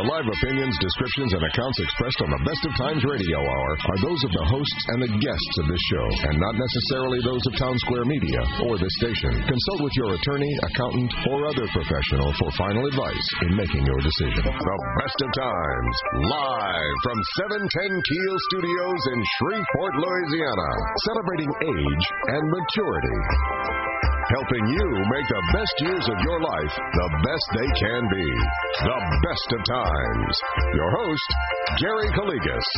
The live opinions, descriptions, and accounts expressed on the Best of Times Radio Hour are those of the hosts and the guests of this show, and not necessarily those of Townsquare Media or this station. Consult with your attorney, accountant, or other professional for final advice in making your decision. The Best of Times, live from 710 Keel Studios in Shreveport, Louisiana, celebrating age and maturity helping you make the best years of your life the best they can be. The best of times. Your host, Gary Calligas.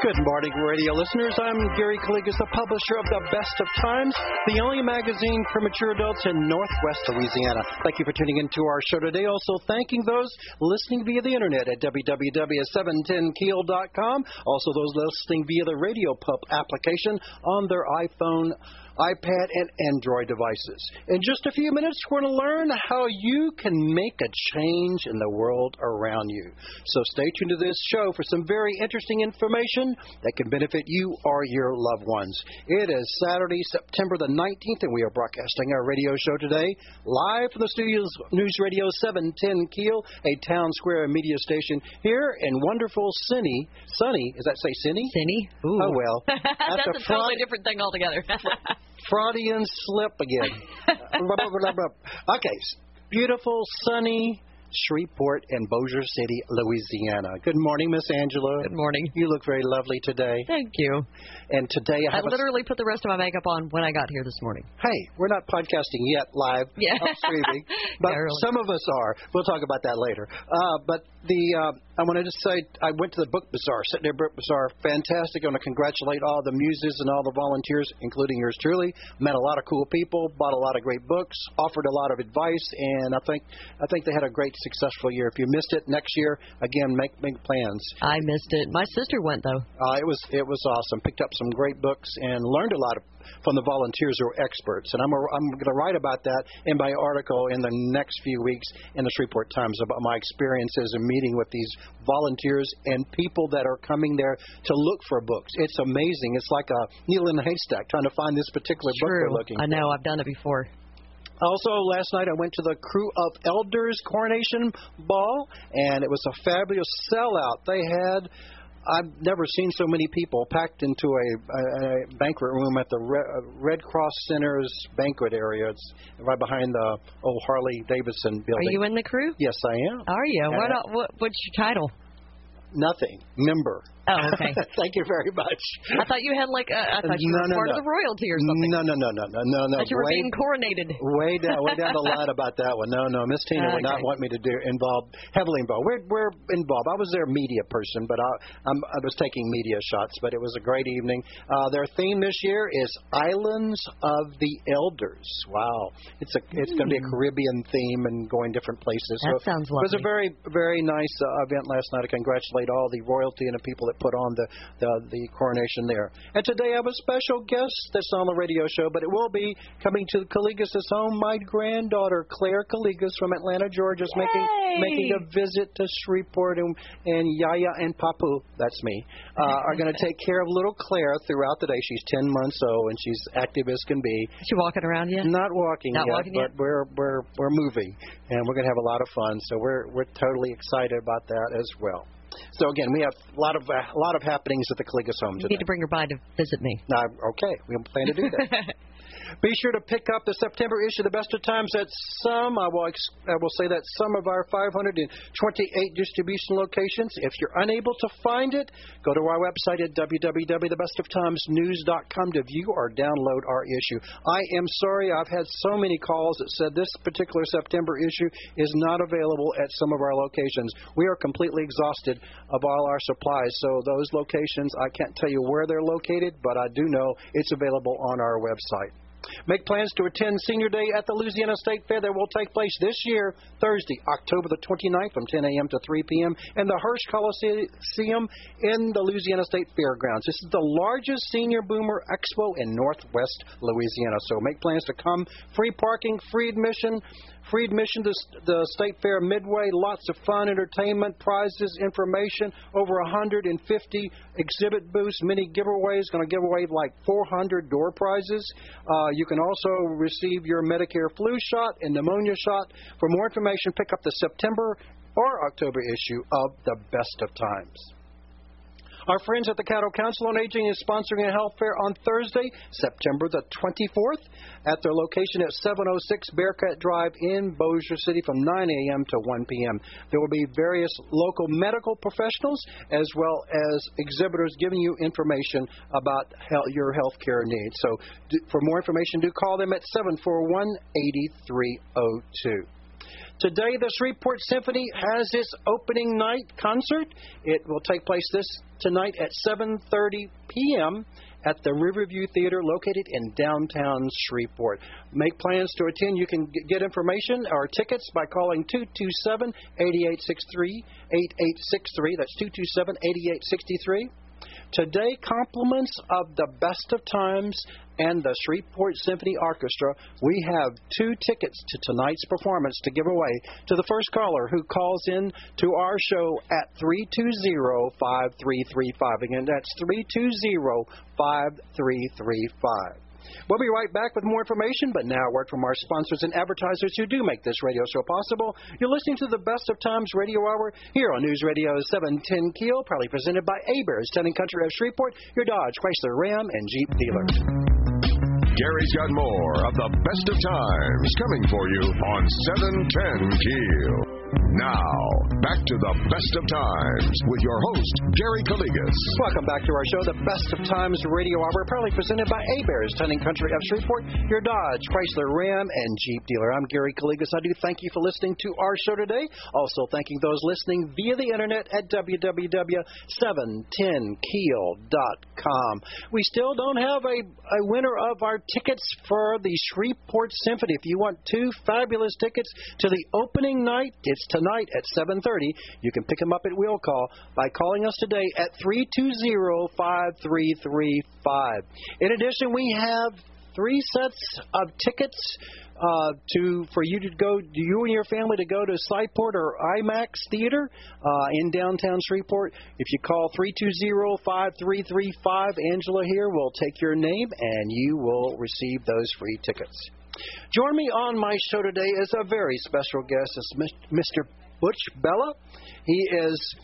Good morning, radio listeners. I'm Gary Calligas, the publisher of The Best of Times, the only magazine for mature adults in Northwest Louisiana. Thank you for tuning into our show today. Also, thanking those listening via the internet at www.710keel.com. Also, those listening via the RadioPup application on their iPhone iPad, and Android devices. In just a few minutes, we're going to learn how you can make a change in the world around you. So stay tuned to this show for some very interesting information that can benefit you or your loved ones. It is Saturday, September the 19th, and we are broadcasting our radio show today live from the studios News Radio 710 Keel, a town square media station here in wonderful sunny, sunny, is that say sunny? Sunny. Ooh. Oh, well. That's a totally different thing altogether. Freudian slip again. okay, beautiful, sunny, Shreveport and Bossier City, Louisiana. Good morning, Miss Angela. Good morning. You look very lovely today. Thank you. And today I, I literally put the rest of my makeup on when I got here this morning. Hey, we're not podcasting yet live, yeah. streaming, but yeah, really. some of us are. We'll talk about that later. Uh, but the uh, I wanted to say I went to the book bazaar, sitting there book bazaar, fantastic. I want to congratulate all the muses and all the volunteers, including yours truly. Met a lot of cool people, bought a lot of great books, offered a lot of advice, and I think I think they had a great successful year. If you missed it next year, again make make plans. I missed it. My sister went though. Uh, it was it was awesome. Picked up some great books and learned a lot of from the volunteers who are experts. And I'm, a, I'm going to write about that in my article in the next few weeks in the Shreveport Times about my experiences in meeting with these volunteers and people that are coming there to look for books. It's amazing. It's like a needle in a haystack trying to find this particular True. book they're looking I for. know. I've done it before. Also, last night I went to the Krewe of Elders coronation ball, and it was a fabulous sellout. They had I've never seen so many people packed into a, a, a banquet room at the Re- Red Cross Center's banquet area. It's right behind the old Harley Davidson building. Are you in the crew? Yes, I am. Are you? Uh, what, what What's your title? Nothing. Member. Oh, okay. Thank you very much. I thought you had like a, I thought you no, were no, part no. of the royalty or something. No, no, no, no, no, no, no. That you were way, being coronated. way down, way down the line about that one. No, no, Miss Tina would not want me to do involved heavily involved. We're we're involved. I was their media person, but I I'm, I was taking media shots. But it was a great evening. Uh, their theme this year is Islands of the Elders. Wow, it's a it's going to be a Caribbean theme and going different places. Hmm. That so sounds It was a very very nice uh, event last night. I congratulate all the royalty and the people that put on the the, the coronation there. And today I have a special guest that's on the radio show, but it will be coming to Calligas' home. My granddaughter Claire Calligas from Atlanta, Georgia, is making making a visit to Shreveport, and, and Yaya and Papu, that's me, uh, are going to take care of little Claire throughout the day. She's 10 months old and she's active as can be. Is she walking around yet? Not walking Not yet, walking but yet? we're we're we're moving, and we're going to have a lot of fun. So we're we're totally excited about that as well. So again, we have a lot of uh, a lot of happenings at the Calligas home You today. need to bring her by to visit me. Now, okay, we plan to do that. Be sure to pick up the September issue of the Best of Times at some, I will, I will say that some of our 528 distribution locations. If you're unable to find it, go to our website at www.thebestoftimesnews.com to view or download our issue. I am sorry, I've had so many calls that said this particular September issue is not available at some of our locations. We are completely exhausted of all our supplies, so those locations, I can't tell you where they're located, but I do know it's available on our website. Make plans to attend Senior Day at the Louisiana State Fair that will take place this year, Thursday, October the 29th from 10 a.m. to 3 p.m. in the Hirsch Coliseum in the Louisiana State Fairgrounds. This is the largest senior boomer expo in northwest Louisiana. So make plans to come. Free parking, free admission. Free admission to the State Fair Midway, lots of fun, entertainment, prizes, information, over 150 exhibit booths, many giveaways, going to give away like 400 door prizes. Uh, you can also receive your Medicare flu shot and pneumonia shot. For more information, pick up the September or October issue of The Best of Times. Our friends at the Caddo Council on Aging is sponsoring a health fair on Thursday, September the 24th, at their location at 706 Bearcat Drive in Bossier City from 9 a.m. to 1 p.m. There will be various local medical professionals as well as exhibitors giving you information about your health care needs. So, for more information, do call them at 741 8302. Today, the Shreveport Symphony has its opening night concert. It will take place this tonight at 7:30 p.m. at the Riverview Theater located in downtown Shreveport. Make plans to attend. You can get information or tickets by calling 227-8863 8863. That's 227-8863. Today, compliments of the best of times and the Shreveport Symphony Orchestra, we have two tickets to tonight's performance to give away to the first caller who calls in to our show at 320-5335. Again, that's 320-5335. We'll be right back with more information, but now a word from our sponsors and advertisers who do make this radio show possible. You're listening to the Best of Times Radio Hour here on News Radio 710 Keel, proudly presented by Heberts, Town Country of Shreveport, your Dodge, Chrysler, Ram, and Jeep dealer. Gary's got more of the best of times coming for you on 710 Keel. Now, back to the best of times with your host, Gary Calligas. Welcome back to our show, the Best of Times Radio Hour, proudly presented by Heberts, Town Country of Shreveport, your Dodge, Chrysler, Ram, and Jeep dealer. I'm Gary Calligas. I do thank you for listening to our show today. Also, thanking those listening via the internet at www.710keel.com. We still don't have a, a winner of our tickets for the Shreveport Symphony. If you want two fabulous tickets to the opening night, it's tonight at 7:30. You can pick them up at Wheel Call by calling us today at 320-5335. In addition, we have three sets of tickets uh, to for you to go, you and your family to go to Sci-Port or IMAX Theater uh, in downtown Shreveport. If you call 320-5335, Angela here will take your name and you will receive those free tickets. Join me on my show today is a very special guest, is Mr. Butch Bellah. He is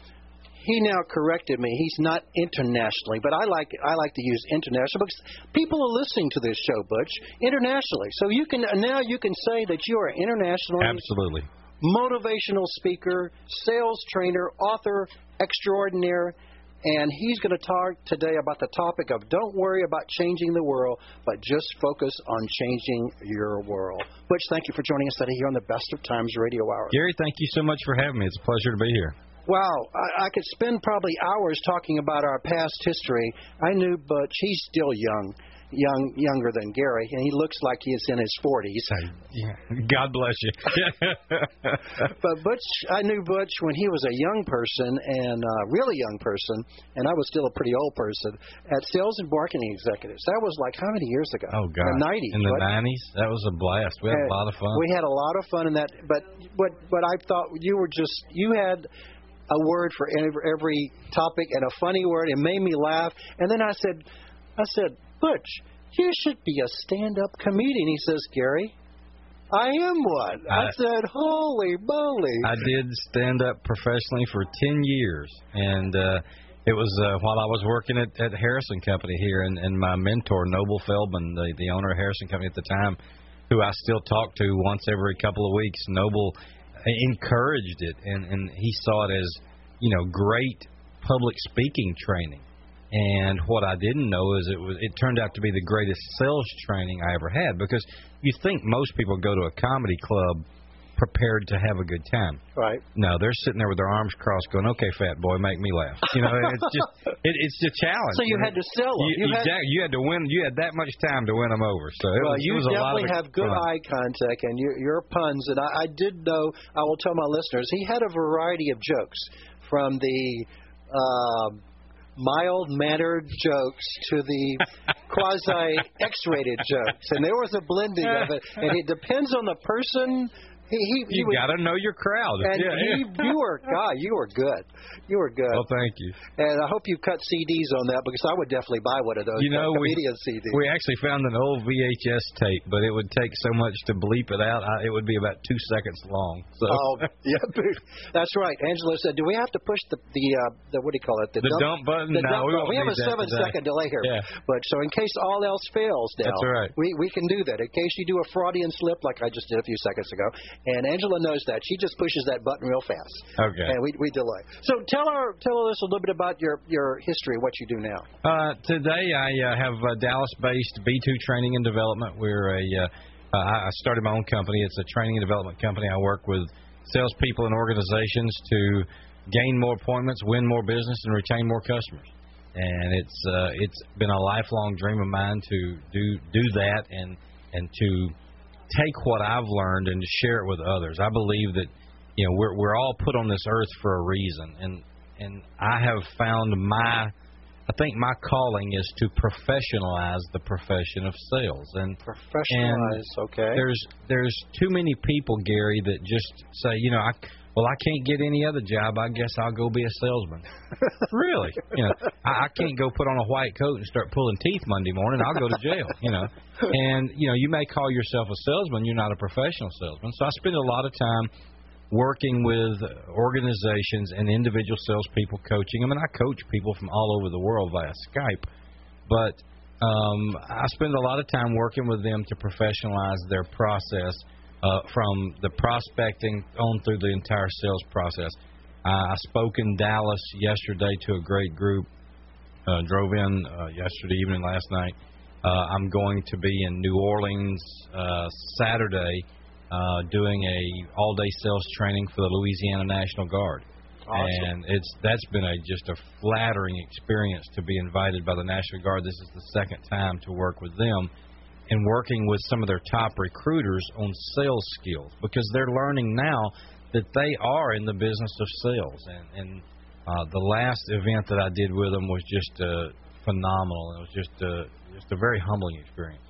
he now corrected me. He's not internationally, but I like I like to use international because people are listening to this show, Butch, internationally. So you can now you can say that you are internationally absolutely motivational speaker, sales trainer, author extraordinaire, and he's going to talk today about the topic of don't worry about changing the world, but just focus on changing your world. Butch, thank you for joining us today here on the Best of Times Radio Hour. Gary, thank you so much for having me. It's a pleasure to be here. Wow, I, I could spend probably hours talking about our past history. I knew Butch, he's still young young younger than Gary, and he looks like he's in his forties. Yeah. God bless you. but Butch, I knew Butch when he was a young person and a really young person, and I was still a pretty old person at Sales and Marketing Executives. That was like how many years ago? Oh God, the nineties. In the nineties, that was a blast. We had and a lot of fun. We had a lot of fun in that. But what what I thought you were just you had a word for every topic and a funny word. It made me laugh. And then I said, I said, Butch, you should be a stand-up comedian. He says, Gary, I am one. I, I said, holy moly. I did stand up professionally for 10 years. And uh, it was uh, while I was working at, at Harrison Company here, and, and my mentor, Noble Feldman, the, the owner of Harrison Company at the time, who I still talk to once every couple of weeks, Noble encouraged it, and, and he saw it as, you know, great public speaking training and what I didn't know is it was it turned out to be the greatest sales training I ever had because you think most people go to a comedy club prepared to have a good time. Right. No, they're sitting there with their arms crossed, going, "Okay, fat boy, make me laugh." You know, it's just it, it's a challenge. So you, you had to sell them. You, you exactly. Had, you had to win. You had that much time to win them over. So it well, was, you it was definitely have good fun. eye contact and your, your puns. And I, I did know. I will tell my listeners he had a variety of jokes from the. Uh, mild mannered jokes to the quasi X rated jokes. And there was a blending of it. And it depends on the person He, he, he You got to know your crowd. and yeah, you, yeah. you were God. You were good. You were good. Well, thank you. and I hope you cut CDs on that because I would definitely buy one of those. You know, we comedian CDs. we actually found an old VHS tape, but it would take so much to bleep it out. I, it would be about two seconds long. So Oh, yeah, that's right. Angela said, "Do we have to push the the uh, the what do you call it? The dump button? The No, dump we button. We have a seven second delay here. Yeah. But so in case all else fails, now That's right. we we can do that. In case you do a Freudian slip like I just did a few seconds ago, and Angela knows that she just pushes that button real fast. Okay. And we we delay. So tell our tell us a little bit about your your history, what you do now. Uh, today I uh, have a Dallas-based B2 Training and Development. We're a uh, uh, I started my own company. It's a training and development company. I work with salespeople and organizations to gain more appointments, win more business, and retain more customers. And it's uh, it's been a lifelong dream of mine to do do that and and to take what I've learned and to share it with others. I believe that you know we're we're all put on this earth for a reason, and and I have found my I think my calling is to professionalize the profession of sales and Professionalize, okay. there's there's too many people Gary that just say you know I well I can't get any other job. I guess I'll go be a salesman. Really? You know I, I can't go put on a white coat and start pulling teeth Monday morning. I'll go to jail you know. And you know you may call yourself a salesman. You're not a professional salesman. So I spend a lot of time working with organizations and individual salespeople, coaching them, and I coach people from all over the world via Skype. But um, I spend a lot of time working with them to professionalize their process uh, from the prospecting on through the entire sales process. Uh, I spoke in Dallas yesterday to a great group. Uh, drove in uh, yesterday evening, last night. Uh, I'm going to be in New Orleans uh, Saturday uh, doing a all day sales training for the Louisiana National Guard. Awesome. And it's that's been a just a flattering experience to be invited by the National Guard. This is the second time to work with them and working with some of their top recruiters on sales skills because they're learning now that they are in the business of sales and and uh, the last event that I did with them was just uh, phenomenal. It was just a just a very humbling experience.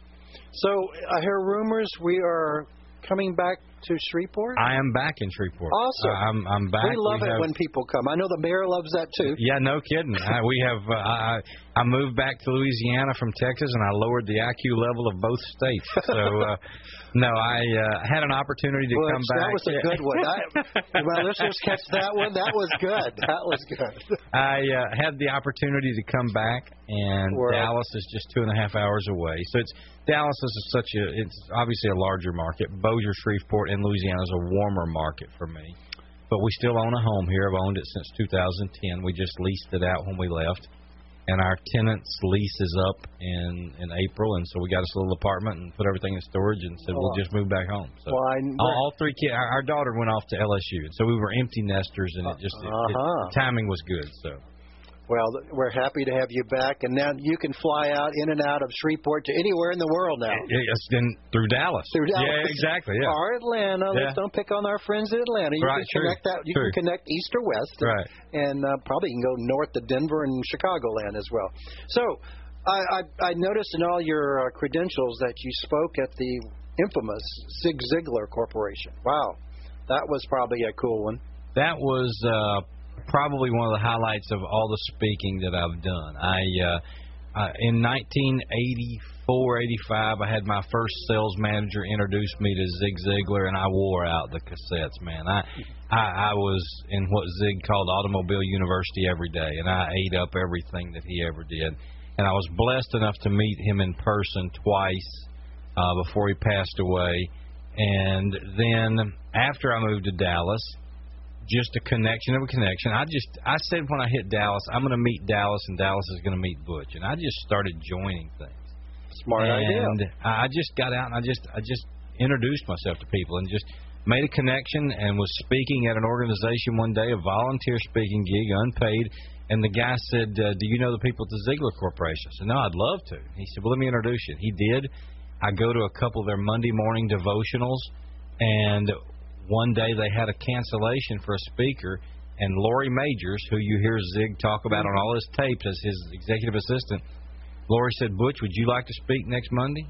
So I hear rumors we are coming back to Shreveport. I am back in Shreveport. Awesome. Uh, I'm I'm back. we love it have- when people come. I know the mayor loves that too. Yeah, no kidding. I, we have. Uh, I I moved back to Louisiana from Texas, and I lowered the IQ level of both states. So, uh, no, I uh, had an opportunity to Butch, come back. that was a good one. I, my listeners catch that one? That was good. That was good. I uh, had the opportunity to come back, and Well- Dallas is just two and a half hours away. So it's Dallas is such a it's obviously a larger market. Bossier, Shreveport, and Louisiana is a warmer market for me, but we still own a home here. I've owned it since 2010. We just leased it out when we left, and our tenant's lease is up in in April, and so we got us a little apartment and put everything in storage, and said we'll Oh. just move back home. So Well, I, all, all three kids. Our, our daughter went off to LSU, and so we were empty nesters, and it just it, it, Uh-huh. the timing was good. So. Well, we're happy to have you back, and now you can fly out in and out of Shreveport to anywhere in the world now. Yes, It's through Dallas. Through Dallas. Yeah, exactly. Yeah. Or Atlanta. Yeah. Let's don't pick on our friends in Atlanta. You Right, can true, connect that. You true. can connect east or west. and- Right. And uh, probably you can go north to Denver and Chicagoland as well. So I, I, I noticed in all your uh, credentials that you spoke at the infamous Zig Ziglar Corporation. Wow, that was probably a cool one. That was uh, probably one of the highlights of all the speaking that I've done. I uh, uh, in 1984, 85, I had my first sales manager introduce me to Zig Ziglar, and I wore out the cassettes. Man, I I, I was in what Zig called Automobile University every day, and I ate up everything that he ever did. And I was blessed enough to meet him in person twice uh, before he passed away. And then after I moved to Dallas, just a connection of a connection. I just I said when I hit Dallas, I'm going to meet Dallas, and Dallas is going to meet Butch, and I just started joining things. Smart idea. and I just got out and I just I just introduced myself to people and just made a connection and was speaking at an organization one day, a volunteer speaking gig, unpaid. And the guy said, uh, "Do you know the people at the Ziglar Corporation?" I said, "No, I'd love to." He said, "Well, let me introduce you." He did. I go to a couple of their Monday morning devotionals, and one day they had a cancellation for a speaker, and Laurie Magers, who you hear Zig talk about on all his tapes as his executive assistant, Laurie said, "Butch, would you like to speak next Monday?"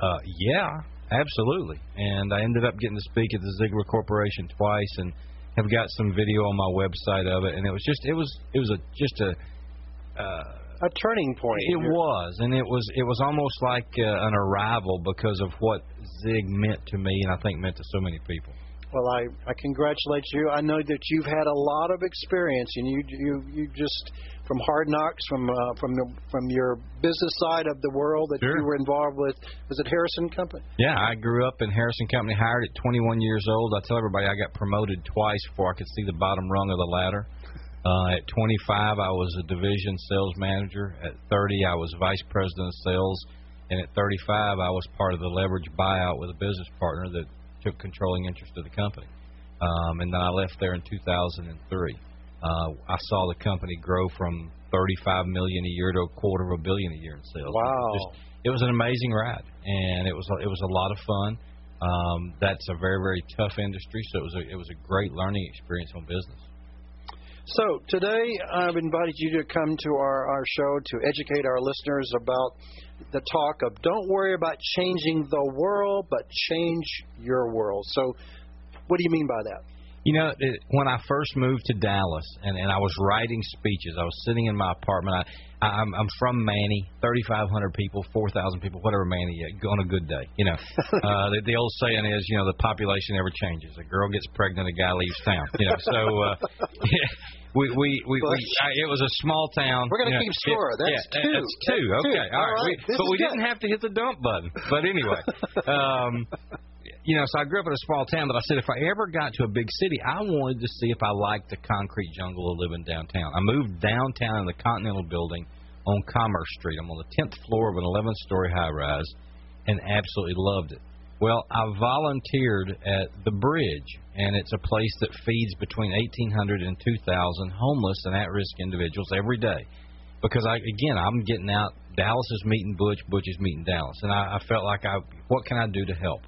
Uh, yeah. absolutely. And I ended up getting to speak at the Ziglar Corporation twice, and have got some video on my website of it. And it was just it was it was a just a uh, a turning point. It was, and it was it was almost like uh, an arrival because of what Zig meant to me, and I think meant to so many people. Well, I, I congratulate you. I know that you've had a lot of experience, and you you you just from hard knocks from uh, from the from your business side of the world that sure. you were involved with. Was it Harrison Company? Yeah, I grew up in Harrison Company. Hired at 21 years old. I tell everybody I got promoted twice before I could see the bottom rung of the ladder. Uh, at 25, I was a division sales manager. At 30, I was vice president of sales. And at 35, I was part of the leverage buyout with a business partner that took controlling interest of the company. Um, and then I left there in 2003. Uh, I saw the company grow from 35 million a year to a quarter of a billion a year in sales. Wow! It was, just, it was an amazing ride, and it was it was a lot of fun. Um, that's a very very tough industry, so it was a it was a great learning experience on business. So today I've invited you to come to our, our show to educate our listeners about the talk of don't worry about changing the world, but change your world. So what do you mean by that? You know, it, when I first moved to Dallas and, and I was writing speeches, I was sitting in my apartment. I, I I'm, I'm from Many, 3,500 people, 4,000 people, whatever Many is, on a good day. You know, uh, the, the old saying is, you know, the population never changes. A girl gets pregnant, a guy leaves town. You know, so uh, we we we, we I, it was a small town. We're gonna you know, keep score. It, That's yeah, two. That's two. That's okay, two. all right. right. We, but we good. didn't have to hit the dump button. But anyway, um, you know, so I grew up in a small town, but I said if I ever got to a big city, I wanted to see if I liked the concrete jungle of living downtown. I moved downtown in the Continental Building on Commerce Street. I'm on the 10th floor of an 11 story high rise and absolutely loved it. Well, I volunteered at the Bridge, and it's a place that feeds between 1,800 and 2,000 homeless and at-risk individuals every day. Because I, again, I'm getting out. Dallas is meeting Butch, Butch is meeting Dallas, and I, I felt like I, what can I do to help?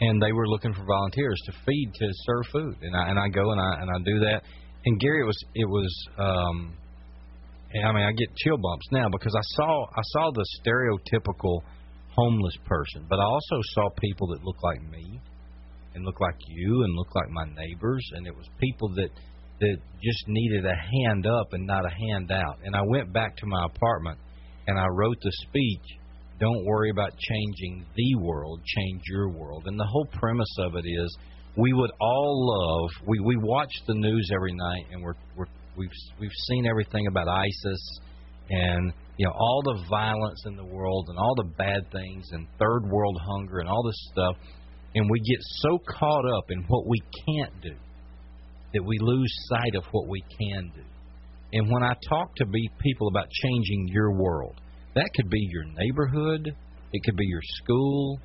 And they were looking for volunteers to feed, to serve food, and I and I go and I and I do that. And Gary, it was it was. um I mean, I get chill bumps now because I saw I saw the stereotypical homeless person, but I also saw people that look like me and look like you and look like my neighbors, and it was people that that just needed a hand up and not a hand out. And I went back to my apartment and I wrote the speech. Don't worry about changing the world, change your world. And the whole premise of it is we would all love. We we watch the news every night, and we're we're we've we've seen everything about ISIS and you know all the violence in the world and all the bad things and third world hunger and all this stuff and we get so caught up in what we can't do that we lose sight of what we can do. And when i talk to people about changing your world that could be your neighborhood it could be your school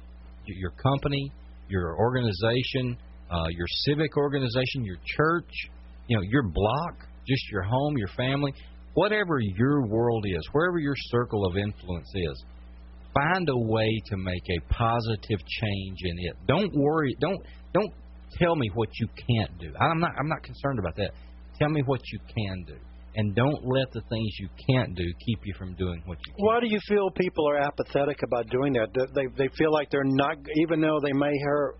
your company your organization uh, your civic organization your church you know your block just your home your family whatever your world is, wherever your circle of influence is, find a way to make a positive change in it. Don't worry. Don't don't tell me what you can't do. I'm not I'm not concerned about that. Tell me what you can do. And don't let the things you can't do keep you from doing what you can. Why do you feel people are apathetic about doing that? They they feel like they're not, even though they may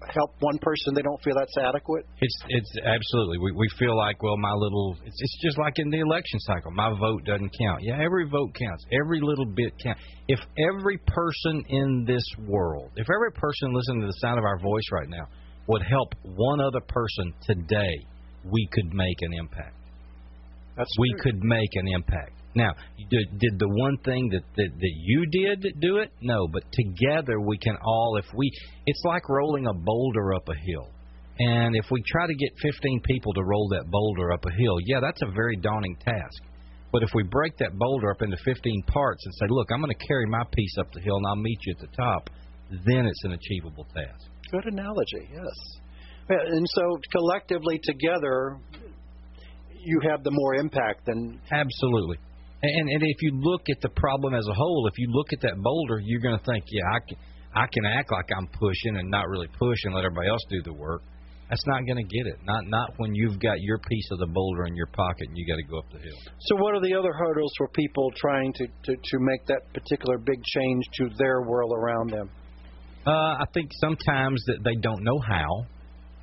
help one person, they don't feel that's adequate. It's it's absolutely. We we feel like well, my little. It's it's just like in the election cycle. My vote doesn't count. Yeah, every vote counts. Every little bit counts. If every person in this world, if every person listening to the sound of our voice right now would help one other person today, we could make an impact. That's we true. could make an impact. Now, did, did the one thing that, that that you did do it? No, but together we can all. If we, it's like rolling a boulder up a hill, and if we try to get 15 people to roll that boulder up a hill, yeah, that's a very daunting task. But if we break that boulder up into 15 parts and say, look, I'm going to carry my piece up the hill and I'll meet you at the top, then it's an achievable task. Good analogy, yes. And so collectively together, you have the more impact than absolutely. And and if you look at the problem as a whole, if you look at that boulder, you're going to think, yeah, I can I can act like I'm pushing and not really push and let everybody else do the work. That's not going to get it. Not not when you've got your piece of the boulder in your pocket and you got to go up the hill. So, what are the other hurdles for people trying to, to to make that particular big change to their world around them? Uh, I think sometimes that they don't know how.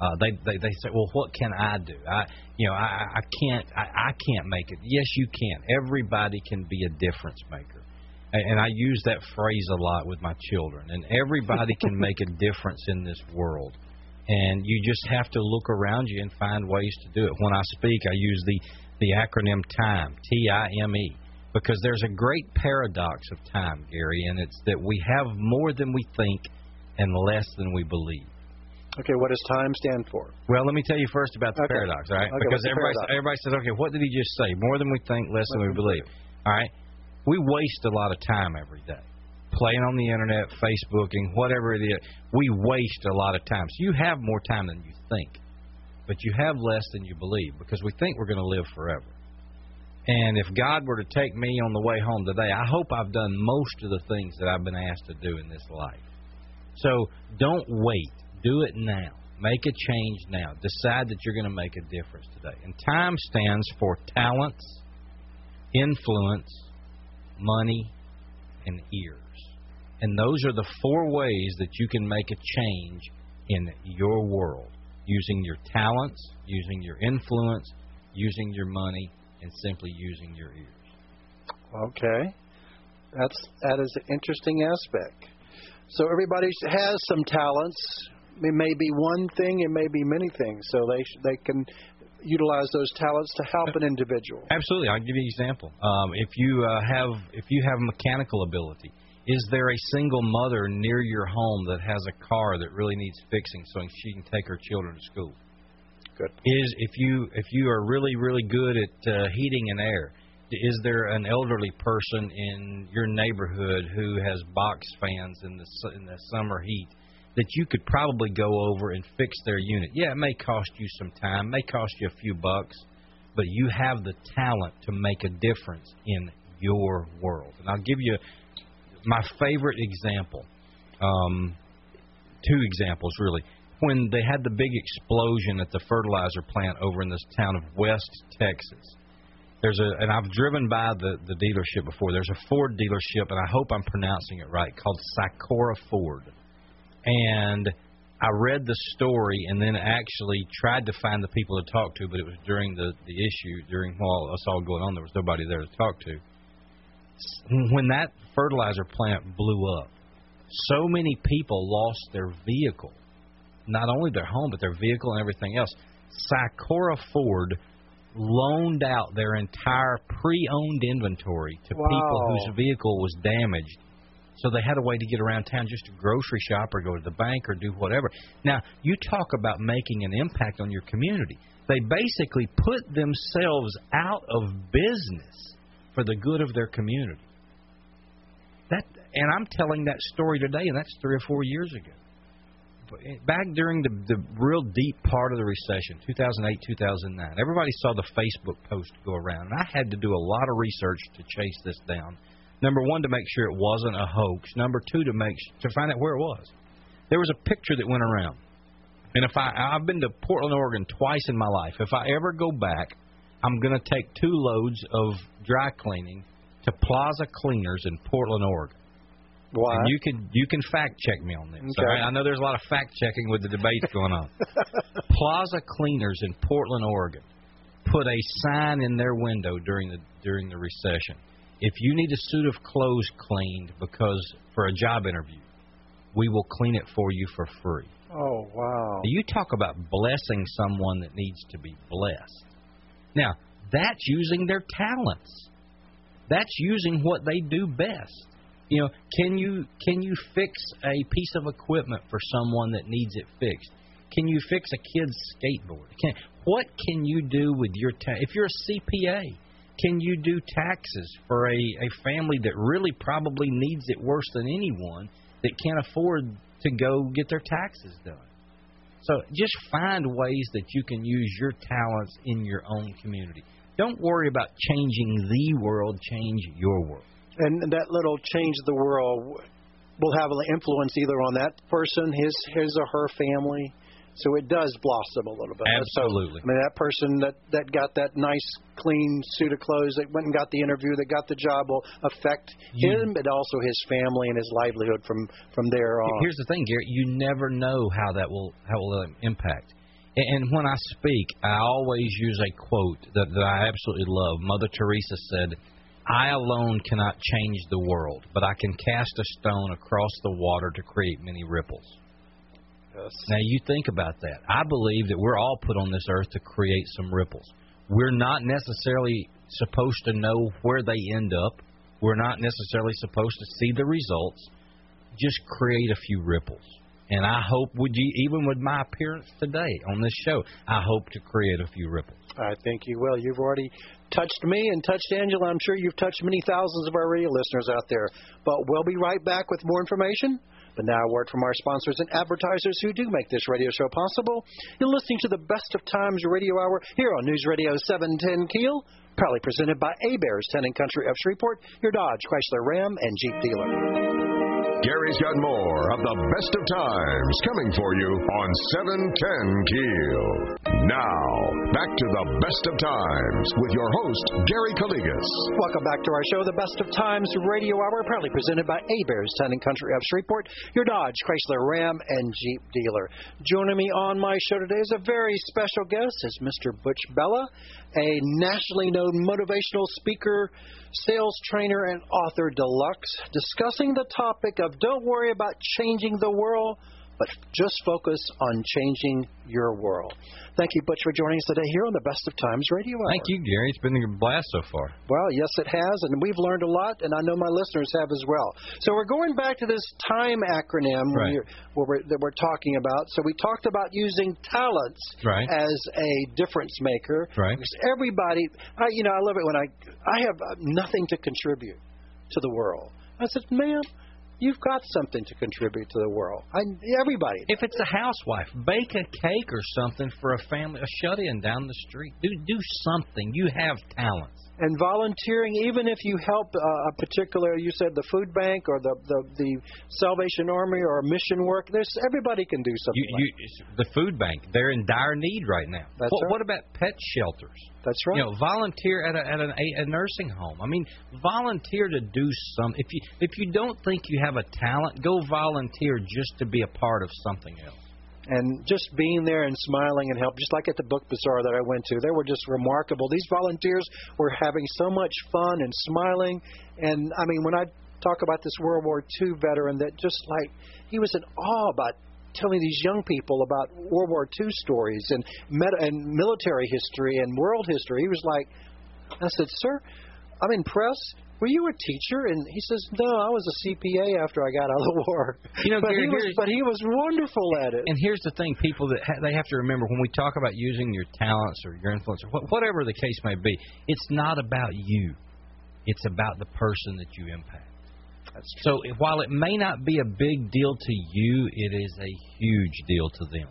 Uh, they, they they say, well, what can I do? I you know I I can't I, I can't make it. Yes, you can. Everybody can be a difference maker, and, and I use that phrase a lot with my children. And everybody can make a difference in this world, and you just have to look around you and find ways to do it. When I speak, I use the the acronym TIME T I M E because there's a great paradox of time, Gary, and it's that we have more than we think and less than we believe. Okay, what does time stand for? Well, let me tell you first about the Okay. paradox, all right? Okay, because everybody everybody says, okay, what did he just say? More than we think, less than we mm-hmm. believe. All right, we waste a lot of time every day playing on the internet, Facebooking, whatever it is. We waste a lot of time. So you have more time than you think, but you have less than you believe because we think we're going to live forever. And if God were to take me on the way home today, I hope I've done most of the things that I've been asked to do in this life. So don't wait. Do it now. Make a change now. Decide that you're going to make a difference today. And time stands for talents, influence, money, and ears. And those are the four ways that you can make a change in your world using your talents, using your influence, using your money, and simply using your ears. Okay, that's that is an interesting aspect. So everybody has some talents. It may be one thing, it may be many things. So they sh- they can utilize those talents to help an individual. Absolutely, I'll give you an example. Um, if you uh, have if you have mechanical ability, is there a single mother near your home that has a car that really needs fixing so she can take her children to school? Good. Is if you if you are really really good at uh, heating and air, is there an elderly person in your neighborhood who has box fans in the in the summer heat that you could probably go over and fix their unit? Yeah, it may cost you some time, may cost you a few bucks, but you have the talent to make a difference in your world. And I'll give you my favorite example. Um, two examples really. When they had the big explosion at the fertilizer plant over in this town of West Texas, there's a and I've driven by the the dealership before. There's a Ford dealership, and I hope I'm pronouncing it right, called Sykora Ford. And I read the story and then actually tried to find the people to talk to, but it was during the the issue during while us all going on. There was nobody there to talk to. When that fertilizer plant blew up, so many people lost their vehicle, not only their home but their vehicle and everything else. Sykora Ford loaned out their entire pre-owned inventory to Wow. people whose vehicle was damaged. So they had a way to get around town just to grocery shop or go to the bank or do whatever. Now, you talk about making an impact on your community. They basically put themselves out of business for the good of their community. That and I'm telling that story today and that's 3 or 4 years ago. Eh, back during the the real deep part of the recession, 2008, 2009, everybody saw the Facebook post go around, and I had to do a lot of research to chase this down. Number one, to make sure it wasn't a hoax. Number two, to make to find out where it was. There was a picture that went around, and if I I've been to Portland, Oregon twice in my life. If I ever go back, I'm going to take two loads of dry cleaning to Plaza Cleaners in Portland, Oregon. Why? And you can you can fact check me on this. Okay. right? I know there's a lot of fact checking with the debates going on. Plaza Cleaners in Portland, Oregon, put a sign in their window during the during the recession. If you need a suit of clothes cleaned because for a job interview, we will clean it for you for free. oh wow. You talk about blessing someone that needs to be blessed. Now, that's using their talents. That's using what they do best. You know, can you can you fix a piece of equipment for someone that needs it fixed? Can you fix a kid's skateboard? Can what can you do with your ta- if you're a CPA? Can you do taxes for a, a family that really probably needs it worse than anyone that can't afford to go get their taxes done? So just find ways that you can use your talents in your own community. Don't worry about changing the world, change your world. And that little change the world will have an influence either on that person, his his or her family. So it does blossom a little bit. Absolutely. So, I mean, that person that that got that nice clean suit of clothes that went and got the interview, that got the job, will affect him, but also his family and his livelihood from from there on. Here's the thing, Garrett. You never know how that will how will um, impact. And when I speak, I always use a quote that, that I absolutely love. Mother Teresa said, I alone cannot change the world, but I can cast a stone across the water to create many ripples. Yes. Now, you think about that. I believe that we're all put on this earth to create some ripples. We're not necessarily supposed to know where they end up, we're not necessarily supposed to see the results. Just create a few ripples. And I hope, would you, even with my appearance today on this show, I hope to create a few ripples. I think you will. You've already touched me and touched Angela. I'm sure you've touched many thousands of our radio listeners out there. But we'll be right back with more information. But now, a word from our sponsors and advertisers who do make this radio show possible. You're listening to the Best of Times Radio Hour here on News Radio 710 Keel, proudly presented by Heberts, Town Country of Shreveport, your Dodge, Chrysler, Ram, and Jeep dealer. Gary's got more of the best of times coming for you on 710 Keel. Now, back to the best of times with your host, Gary Calligas. Welcome back to our show, the Best of Times Radio Hour, proudly presented by Heberts, Town and Country of Shreveport, your Dodge, Chrysler, Ram, and Jeep dealer. Joining me on my show today is a very special guest, is Mr. Butch Bellah, a nationally known motivational speaker, sales trainer, and author deluxe, discussing the topic of don't worry about changing the world, but just focus on changing your world. Thank you, Butch, for joining us today here on the Best of Times Radio Hour. Thank you, Gary. It's been a blast so far. Well, yes, it has, and we've learned a lot, and I know my listeners have as well. So we're going back to this TIME acronym right. where we're, that we're talking about. So we talked about using talents right. as a difference maker. Right. Because everybody, I, you know, I love it when I I have nothing to contribute to the world. I said, man, You've got something to contribute to the world. I, everybody. If it's a housewife, bake a cake or something for a family, a shut-in down the street. Do do something. You have talents and volunteering, even if you help uh, a particular, you said the food bank or the the, the Salvation Army or mission work. There's everybody can do something. You, you, the food bank, they're in dire need right now. That's what, right. what about pet shelters? That's right. You know, volunteer at a at an, a, a nursing home. I mean, volunteer to do some. If you if you don't think you have a talent, go volunteer just to be a part of something else and just being there and smiling and help, just like at the book bazaar that I went to, they were just remarkable. These volunteers were having so much fun and smiling, and I mean, when I talk about this World War II veteran, that just like he was in awe about telling these young people about World War II stories and med- and military history and world history. He was like, I said, sir, I'm impressed were you a teacher? And he says, no, I was a CPA after I got out of the war. You know, but, Gary, he was, but he was wonderful at it. And here's the thing: people that ha- they have to remember when we talk about using your talents or your influence or wh- whatever the case may be, it's not about you. It's about the person that you impact. So while it may not be a big deal to you, it is a huge deal to them.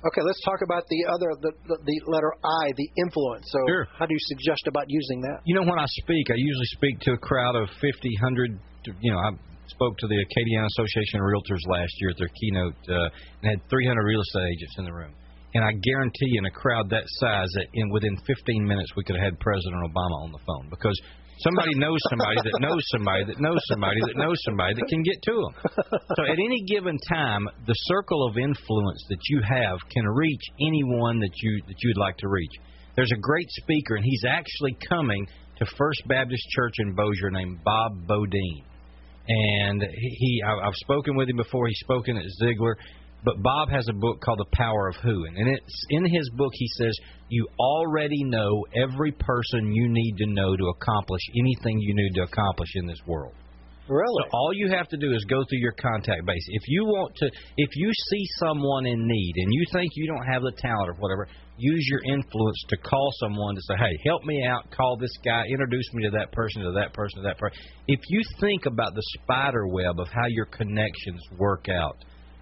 Okay, let's talk about the other, the, the, letter I, the influence. So, sure. how do you suggest about using that? You know, when I speak, I usually speak to a crowd of 50, 100, you know, I spoke to the Acadiana Association of Realtors last year at their keynote uh, and had 300 real estate agents in the room. And I guarantee you in a crowd that size that in within 15 minutes we could have had President Obama on the phone because Somebody knows somebody that knows somebody that knows somebody that knows somebody that can get to them. So at any given time, the circle of influence that you have can reach anyone that you that you'd like to reach. There's a great speaker, and he's actually coming to First Baptist Church in Bossier named Bob Beaudine. And he, I've spoken with him before. He's spoken at Ziglar. But Bob has a book called The Power of Who, and it's in his book he says you already know every person you need to know to accomplish anything you need to accomplish in this world. Really? So all you have to do is go through your contact base. If you want to, if you see someone in need and you think you don't have the talent or whatever, use your influence to call someone to say, "Hey, help me out. Call this guy. Introduce me to that person, to that person, to that person." If you think about the spider web of how your connections work out,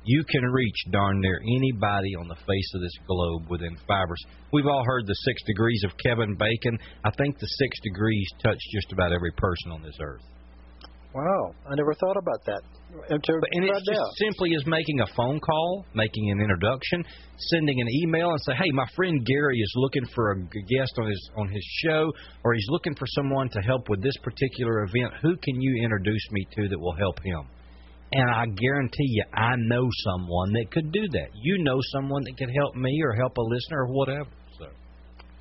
you can reach darn near anybody on the face of this globe within fibers. We've all heard the six degrees of Kevin Bacon. I think the six degrees touch just about every person on this earth. Wow, I never thought about that. And, to, and it's just simply as making a phone call, making an introduction, sending an email, and say, "Hey, my friend Gary is looking for a guest on his on his show, or he's looking for someone to help with this particular event. Who can you introduce me to that will help him?" And I guarantee you, I know someone that could do that. You know someone that could help me or help a listener or whatever. So.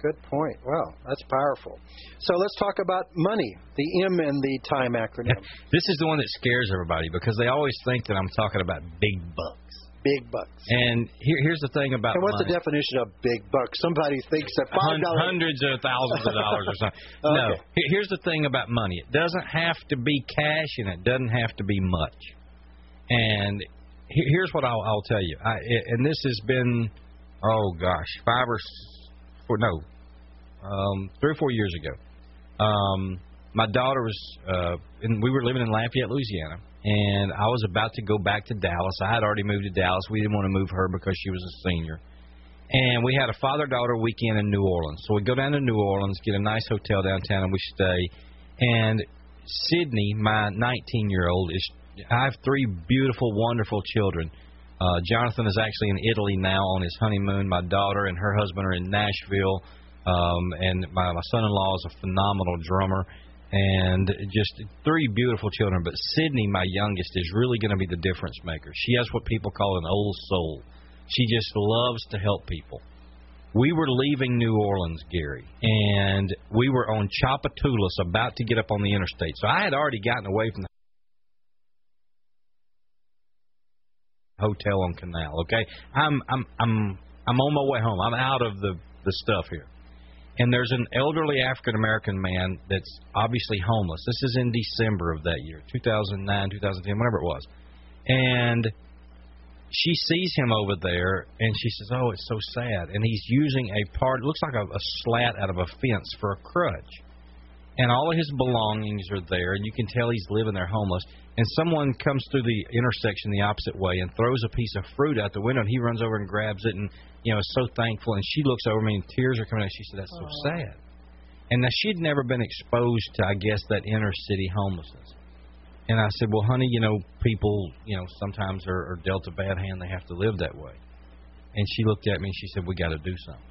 Good point. Wow, that's powerful. So let's talk about money, the M in the time acronym. this is the one that scares everybody because they always think that I'm talking about big bucks. Big bucks. And here, here's the thing about and what's money. the definition of big bucks? Somebody thinks that five dollars, hundreds of thousands of dollars or something. okay. No. Here's the thing about money. It doesn't have to be cash, and it doesn't have to be much. And here's what I'll, I'll tell you. I, and this has been, oh gosh, five or four, no, um, three or four years ago. Um, my daughter was, uh, and we were living in Lafayette, Louisiana, and I was about to go back to Dallas. I had already moved to Dallas. We didn't want to move her because she was a senior. And we had a father-daughter weekend in New Orleans. So we go down to New Orleans, get a nice hotel downtown, and we stay. And Sydney, my 19-year-old, is I have three beautiful, wonderful children. Uh, Jonathan is actually in Italy now on his honeymoon. My daughter and her husband are in Nashville, um, and my, my son-in-law is a phenomenal drummer. And just three beautiful children. But Sydney, my youngest, is really going to be the difference maker. She has what people call an old soul. She just loves to help people. We were leaving New Orleans, Gary, and we were on Tchoupitoulas, about to get up on the interstate. So I had already gotten away from the hotel on Canal. Okay, I'm I'm I'm I'm on my way home. I'm out of the the stuff here. And there's an elderly African American man that's obviously homeless. This is in December of that year, 2009, 2010, whatever it was. And she sees him over there and she says, "Oh, it's so sad." And he's using a part, looks like a, a slat out of a fence for a crutch. And all of his belongings are there, and you can tell he's living there homeless and someone comes through the intersection the opposite way and throws a piece of fruit out the window, and he runs over and grabs it, and you know is so thankful. And she looks over me, and tears are coming out. She said, "That's so sad." And now she'd never been exposed to, I guess, that inner city homelessness. And I said, "Well, honey, you know, people, you know, sometimes are, are dealt a bad hand. They have to live that way." And she looked at me and she said, "We got to do something."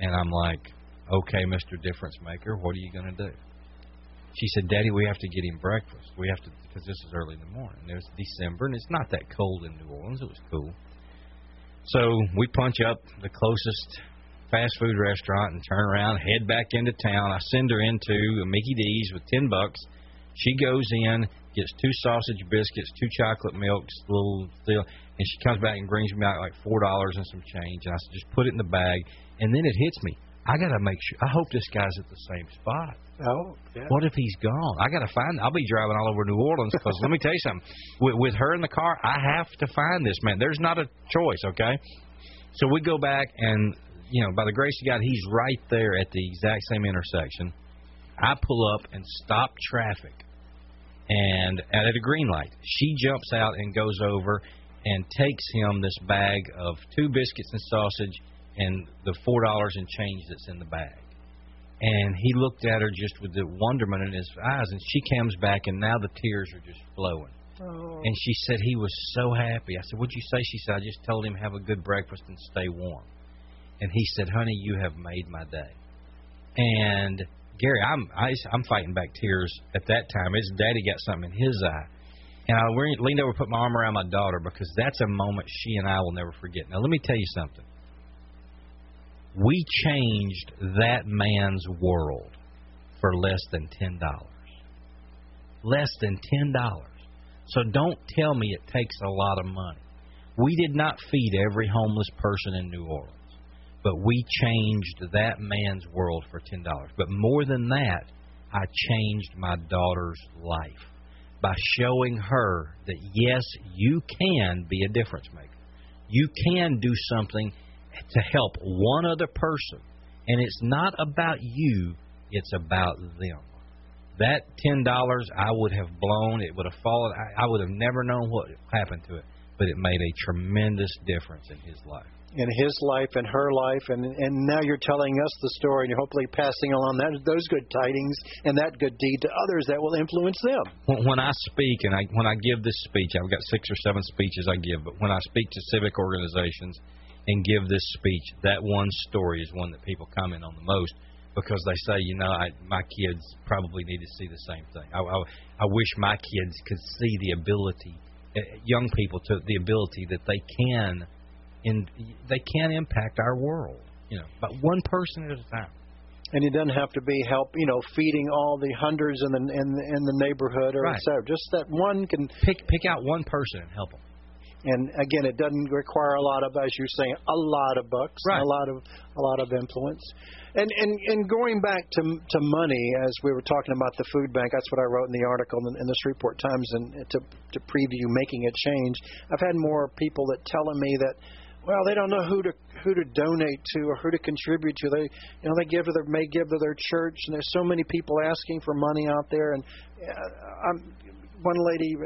And I'm like, "Okay, Mr. Difference Maker, what are you going to do?" She said, "Daddy, we have to get him breakfast. We have to because this is early in the morning. It was December, and it's not that cold in New Orleans. It was cool." So we punch up the closest fast food restaurant and turn around, head back into town. I send her into a Mickey D's with ten bucks. She goes in, gets two sausage biscuits, two chocolate milks, a little deal, and she comes back and brings me out like four dollars and some change. And I said, just put it in the bag. And then it hits me. I gotta make sure. I hope this guy's at the same spot. Oh, yeah. What if he's gone? I got to find. I'll be driving all over New Orleans because let me tell you something. With, with her in the car, I have to find this man. There's not a choice. Okay. So we go back, and you know, by the grace of God, he's right there at the exact same intersection. I pull up and stop traffic, and at a green light, she jumps out and goes over and takes him this bag of two biscuits and sausage and the four dollars and change that's in the bag and he looked at her just with the wonderment in his eyes, and she comes back, and now the tears are just flowing. Oh. And she said he was so happy. I said, "What'd you say?" She said, "I just told him have a good breakfast and stay warm." And he said, "Honey, you have made my day." And Gary, I'm I, I'm fighting back tears at that time. His daddy got something in his eye, and I leaned over, put my arm around my daughter because that's a moment she and I will never forget. Now, let me tell you something we changed that man's world for less than $10. Less than $10. So don't tell me it takes a lot of money. We did not feed every homeless person in New Orleans, but we changed that man's world for $10. But more than that, I changed my daughter's life by showing her that yes, you can be a difference maker. You can do something to help one other person. And it's not about you, it's about them. That $10 I would have blown, it would have fallen, I, I would have never known what happened to it, but it made a tremendous difference in his life. in his life and her life, and and now you're telling us the story, and you're hopefully passing along that those good tidings and that good deed to others that will influence them. When, when I speak and I when I give this speech, I've got six or seven speeches I give, but when I speak to civic organizations and give this speech, that one story is one that people comment on the most because they say, you know, I, my kids probably need to see the same thing. I, I, I wish my kids could see the ability, uh, young people, to the ability that they can in they can impact our world, you know, but one person at a time. And it doesn't have to be help, you know, feeding all the hundreds in the in the, in the neighborhood or right. et cetera. Just that one can pick pick out one person and help them. And again, it doesn't require a lot of, as you're saying, a lot of bucks, right. a lot of a lot of influence. And and and going back to to money, as we were talking about the food bank, that's what I wrote in the article in, in the Shreveport Times, and to to preview making a change. I've had more people that telling me that well, they don't know who to who to donate to or who to contribute to. They you know they give to their may give to their church, and there's so many people asking for money out there. And uh, I'm, one lady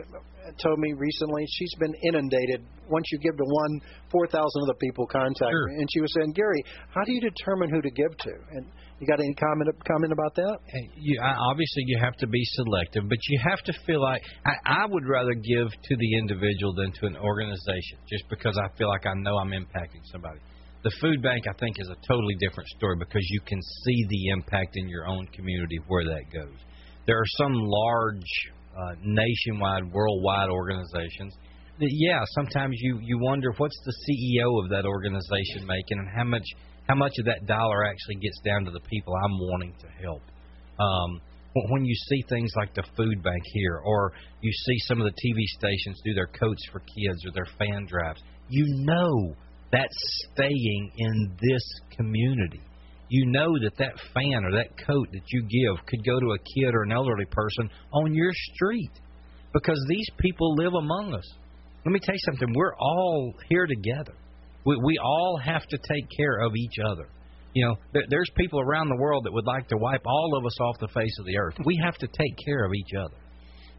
told me recently she's been inundated. Once you give to one, four thousand other people contact sure. me, and she was saying, Gary, how do you determine who to give to? And you got any comment comment about that? You, obviously, you have to be selective, but you have to feel like I, I would rather give to the individual than to an organization, just because I feel like I know I'm impacting somebody. The food bank, I think, is a totally different story because you can see the impact in your own community where that goes. There are some large, uh, nationwide, worldwide organizations that, yeah, sometimes you you wonder what's the CEO of that organization making and how much how much of that dollar actually gets down to the people I'm wanting to help. Um, when you see things like the food bank here, or you see some of the TV stations do their coats for kids or their fan drives, you know that's staying in this community. You know that that fan or that coat that you give could go to a kid or an elderly person on your street because these people live among us. Let me tell you something. We're all here together. We, we all have to take care of each other. You know, there, there's people around the world that would like to wipe all of us off the face of the earth. We have to take care of each other.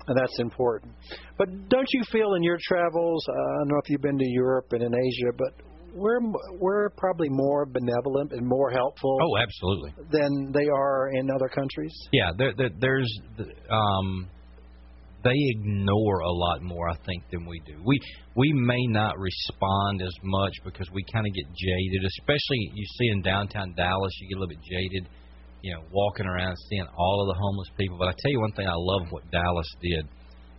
And that's important. But don't you feel in your travels, uh, I don't know if you've been to Europe and in Asia, but we're we're probably more benevolent and more helpful. Oh, absolutely. Than they are in other countries. Yeah, there, there, there's um, they ignore a lot more, I think, than we do. We we may not respond as much because we kind of get jaded, especially you see in downtown Dallas, you get a little bit jaded, you know, walking around seeing all of the homeless people. But I tell you one thing, I love what Dallas did.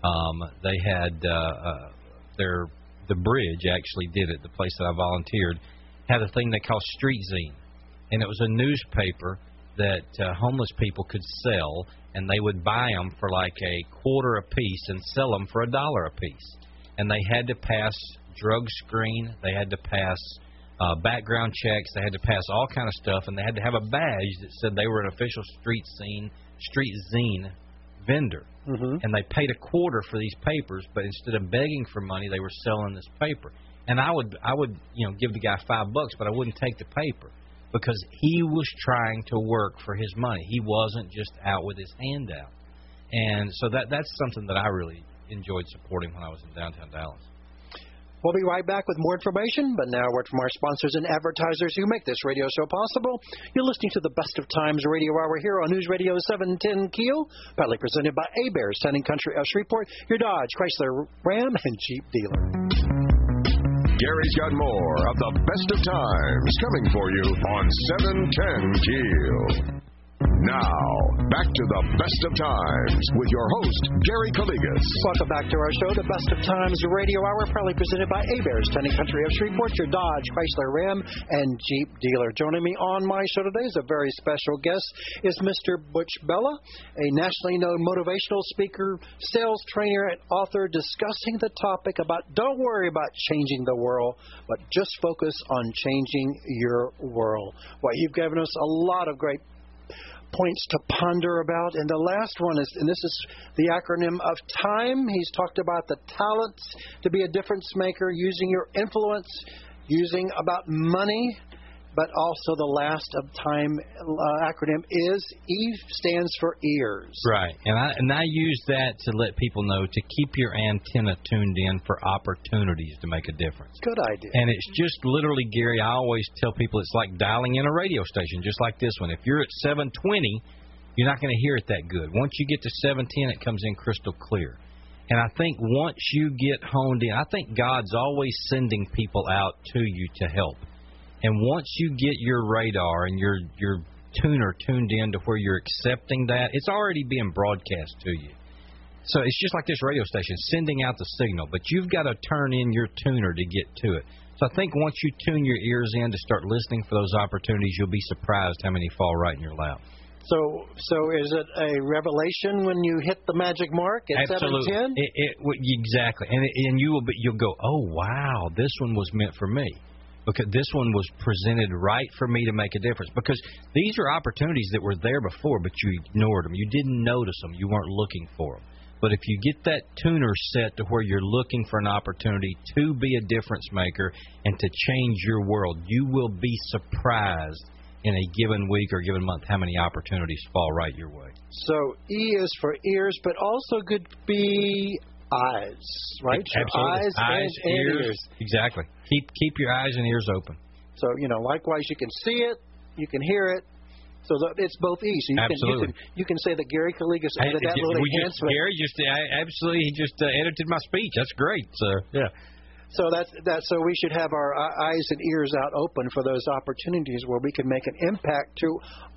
Um, they had uh, uh, their the bridge actually did it. The place that I volunteered had a thing they call Street Zine, and it was a newspaper that uh, homeless people could sell and they would buy them for like a quarter a piece and sell them for a dollar a piece. And they had to pass drug screen, they had to pass uh, background checks, they had to pass all kind of stuff, and they had to have a badge that said they were an official street scene, street zine vendor. Mm-hmm. And they paid a quarter for these papers, but instead of begging for money, they were selling this paper. And I would, I would, you know, give the guy five bucks, but I wouldn't take the paper because he was trying to work for his money. He wasn't just out with his hand out. And so that that's something that I really enjoyed supporting when I was in downtown Dallas. We'll be right back with more information, but now a word from our sponsors and advertisers who make this radio show possible. You're listening to the Best of Times Radio Hour here on News Radio 710 Keel, proudly presented by Heberts, Town and Country of Shreveport, your Dodge, Chrysler, Ram, and Jeep dealer. Gary's got more of the best of times coming for you on 710 Keel. Now, back to the best of times with your host, Gary Calligas. Welcome back to our show, the Best of Times Radio Hour, proudly presented by Heberts, Town Country of Shreveport, your Dodge, Chrysler, Ram, and Jeep dealer. Joining me on my show today is a very special guest, is Mr. Butch Bellah, a nationally known motivational speaker, sales trainer, and author discussing the topic about don't worry about changing the world, but just focus on changing your world. Well, you've given us a lot of great points to ponder about. And the last one is, and this is the acronym of time. He's talked about the talents to be a difference maker, using your influence, using about money, but also the last of time uh, acronym is E stands for ears. Right, and I and I use that to let people know to keep your antenna tuned in for opportunities to make a difference. Good idea. And it's just literally, Gary. I always tell people it's like dialing in a radio station, just like this one. If you're at 720, you're not going to hear it that good. Once you get to 710, it comes in crystal clear. And I think once you get honed in, I think God's always sending people out to you to help. And once you get your radar and your your tuner tuned in to where you're accepting that, it's already being broadcast to you. So it's just like this radio station sending out the signal, but you've got to turn in your tuner to get to it. So I think once you tune your ears in to start listening for those opportunities, you'll be surprised how many fall right in your lap. So, so is it a revelation when you hit the magic mark at Absolutely. 710? It, it, exactly, and and you will be, you'll go, oh wow, this one was meant for me because this one was presented right for me to make a difference. Because these are opportunities that were there before, but you ignored them. You didn't notice them. You weren't looking for them. But if you get that tuner set to where you're looking for an opportunity to be a difference maker and to change your world, you will be surprised in a given week or given month how many opportunities fall right your way. So E is for ears, but also could be eyes, right? Absolutely. Eyes, and, and ears. ears. Exactly. Keep keep your eyes and ears open. So you know, likewise, you can see it, you can hear it. So the, it's both E. So you Absolutely. can you can you can say that Gary Calligas added that we little just. Gary just I, absolutely he just uh, edited my speech. That's great. So yeah. So that's that. So we should have our uh, eyes and ears out open for those opportunities where we can make an impact to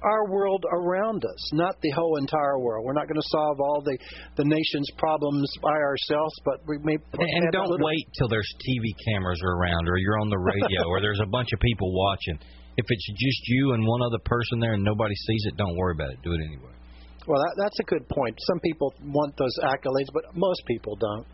our world around us, not the whole entire world. We're not going to solve all the the nation's problems by ourselves, but we may. And, and don't little- wait till there's TV cameras around or you're on the radio or there's a bunch of people watching. If it's just you and one other person there and nobody sees it, don't worry about it. Do it anyway. Well, that, that's a good point. Some people want those accolades, but most people don't.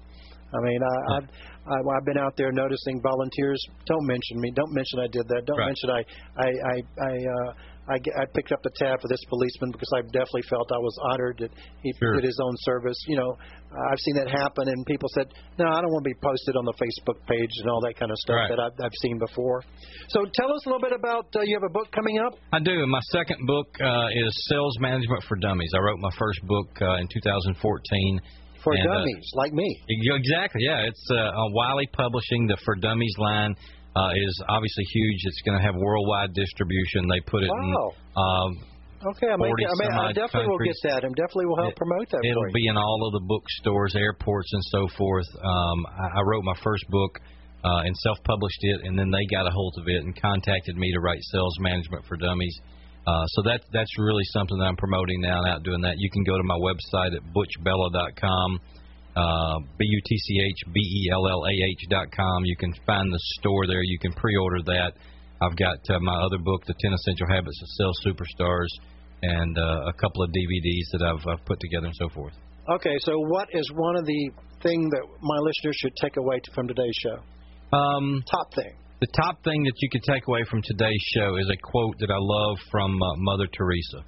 I mean, I, I've I've I've been out there noticing volunteers. Don't mention me. Don't mention I did that. Don't Right. mention I I I I, uh, I I picked up the tab for this policeman because I definitely felt I was honored that he Sure. did his own service. You know, I've seen that happen, and people said, "No, I don't want to be posted on the Facebook page and all that kind of stuff Right. that I've, I've seen before." So, tell us a little bit about. Uh, you have a book coming up. I do. My second book uh, is Sales Management for Dummies. I wrote my first book uh, in 2014. For And, uh, dummies like me. Exactly. Yeah, it's uh, on Wiley Publishing. The For Dummies line uh, is obviously huge. It's going to have worldwide distribution. They put it Wow. in. Um, Okay, I, may, 40 I, may, I definitely will get that, and definitely will help It- promote that. It'll be in all of the bookstores, airports, and so forth. Um, I, I wrote my first book uh, and self-published it, and then they got a hold of it and contacted me to write Sales Management for Dummies. Uh, so that that's really something that I'm promoting now and out doing that. You can go to my website at butchbellah.com, uh, b u t c h b e l l a h dot com. You can find the store there. You can pre-order that. I've got uh, my other book, The Ten Essential Habits of Sales Superstars, and uh, a couple of DVDs that I've, I've put together and so forth. Okay, so what is one of the thing that my listeners should take away from today's show? Um, Top thing. The top thing that you could take away from today's show is a quote that I love from uh, Mother Teresa.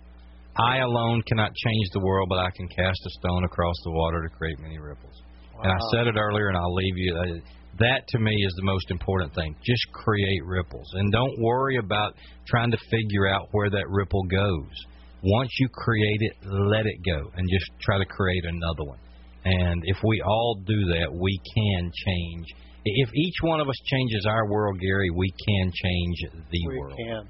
I alone cannot change the world, but I can cast a stone across the water to create many ripples. And I said it earlier, and I'll leave you. Uh, that to me is the most important thing. Just create ripples, and don't worry about trying to figure out where that ripple goes. Once you create it, let it go, and just try to create another one. And if we all do that, we can change. If each one of us changes our world, Gary, we can change the we world. can.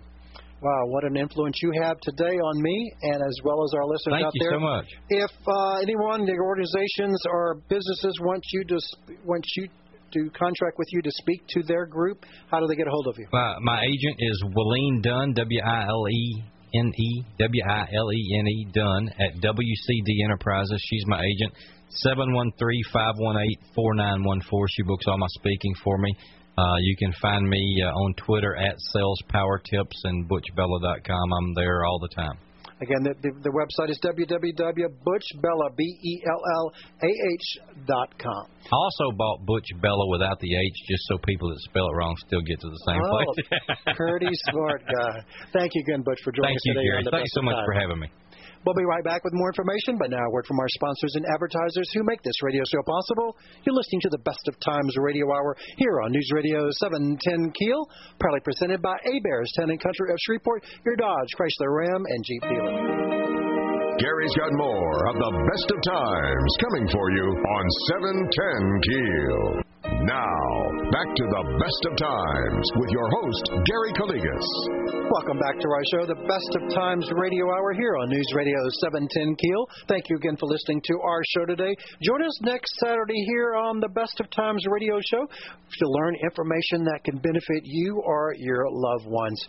Wow, what an influence you have today on me, and as well as our listeners Thank out you there. so much. If uh, anyone, the organizations or businesses want you to want you to contract with you to speak to their group, how do they get a hold of you? My, my agent is Wilene Dunn, W I L E N E W I L E N E Dunn at WCD Enterprises. She's my agent. Seven one three five one eight four nine one four. She books all my speaking for me. Uh, you can find me uh, on Twitter at Sales Power Tips and ButchBellah.com. I'm there all the time. Again, the, the, the website is www.butchbellah, B-E-L-L-A-H dot com. I also bought Butch Bella without the H, just so people that spell it wrong still get to the same Oh, place. pretty smart guy. Thank you again, Butch, for joining Thank us you, today on the Thanks so much Time. for having me. We'll be right back with more information, but now a word from our sponsors and advertisers who make this radio show possible. You're listening to the Best of Times Radio Hour here on News Radio 710 Keel, proudly presented by Heberts, Town and Country of Shreveport, your Dodge, Chrysler Ram, and Jeep dealer. Gary's got more of the best of times coming for you on 710 Keel. Now, back to the best of times with your host, Gary Calligas. Welcome back to our show, the Best of Times Radio Hour here on News Radio 710 Keel. Thank you again for listening to our show today. Join us next Saturday here on the Best of Times Radio Show to learn information that can benefit you or your loved ones.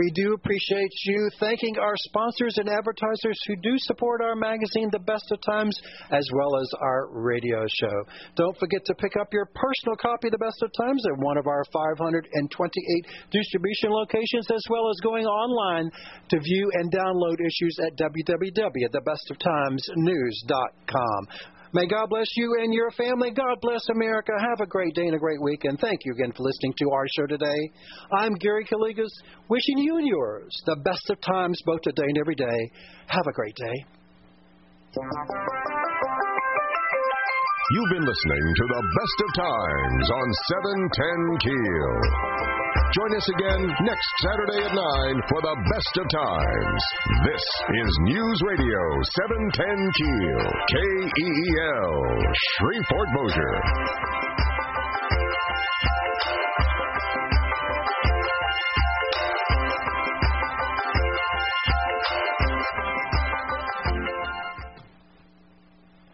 We do appreciate you thanking our sponsors and advertisers who do support our magazine, The Best of Times, as well as our radio show. Don't forget to pick up your personal copy of The Best of Times at one of our 528 distribution locations, as well as going online to view and download issues at www.thebestoftimesnews.com. May God bless you and your family. God bless America. Have a great day and a great weekend. Thank you again for listening to our show today. I'm Gary Calligas, wishing you and yours the best of times both today and every day. Have a great day. You've been listening to the best of times on 710 Keel. Join us again next Saturday at 9 for the best of times. This is News Radio 710 Keel, K E E L, Shreveport Bossier.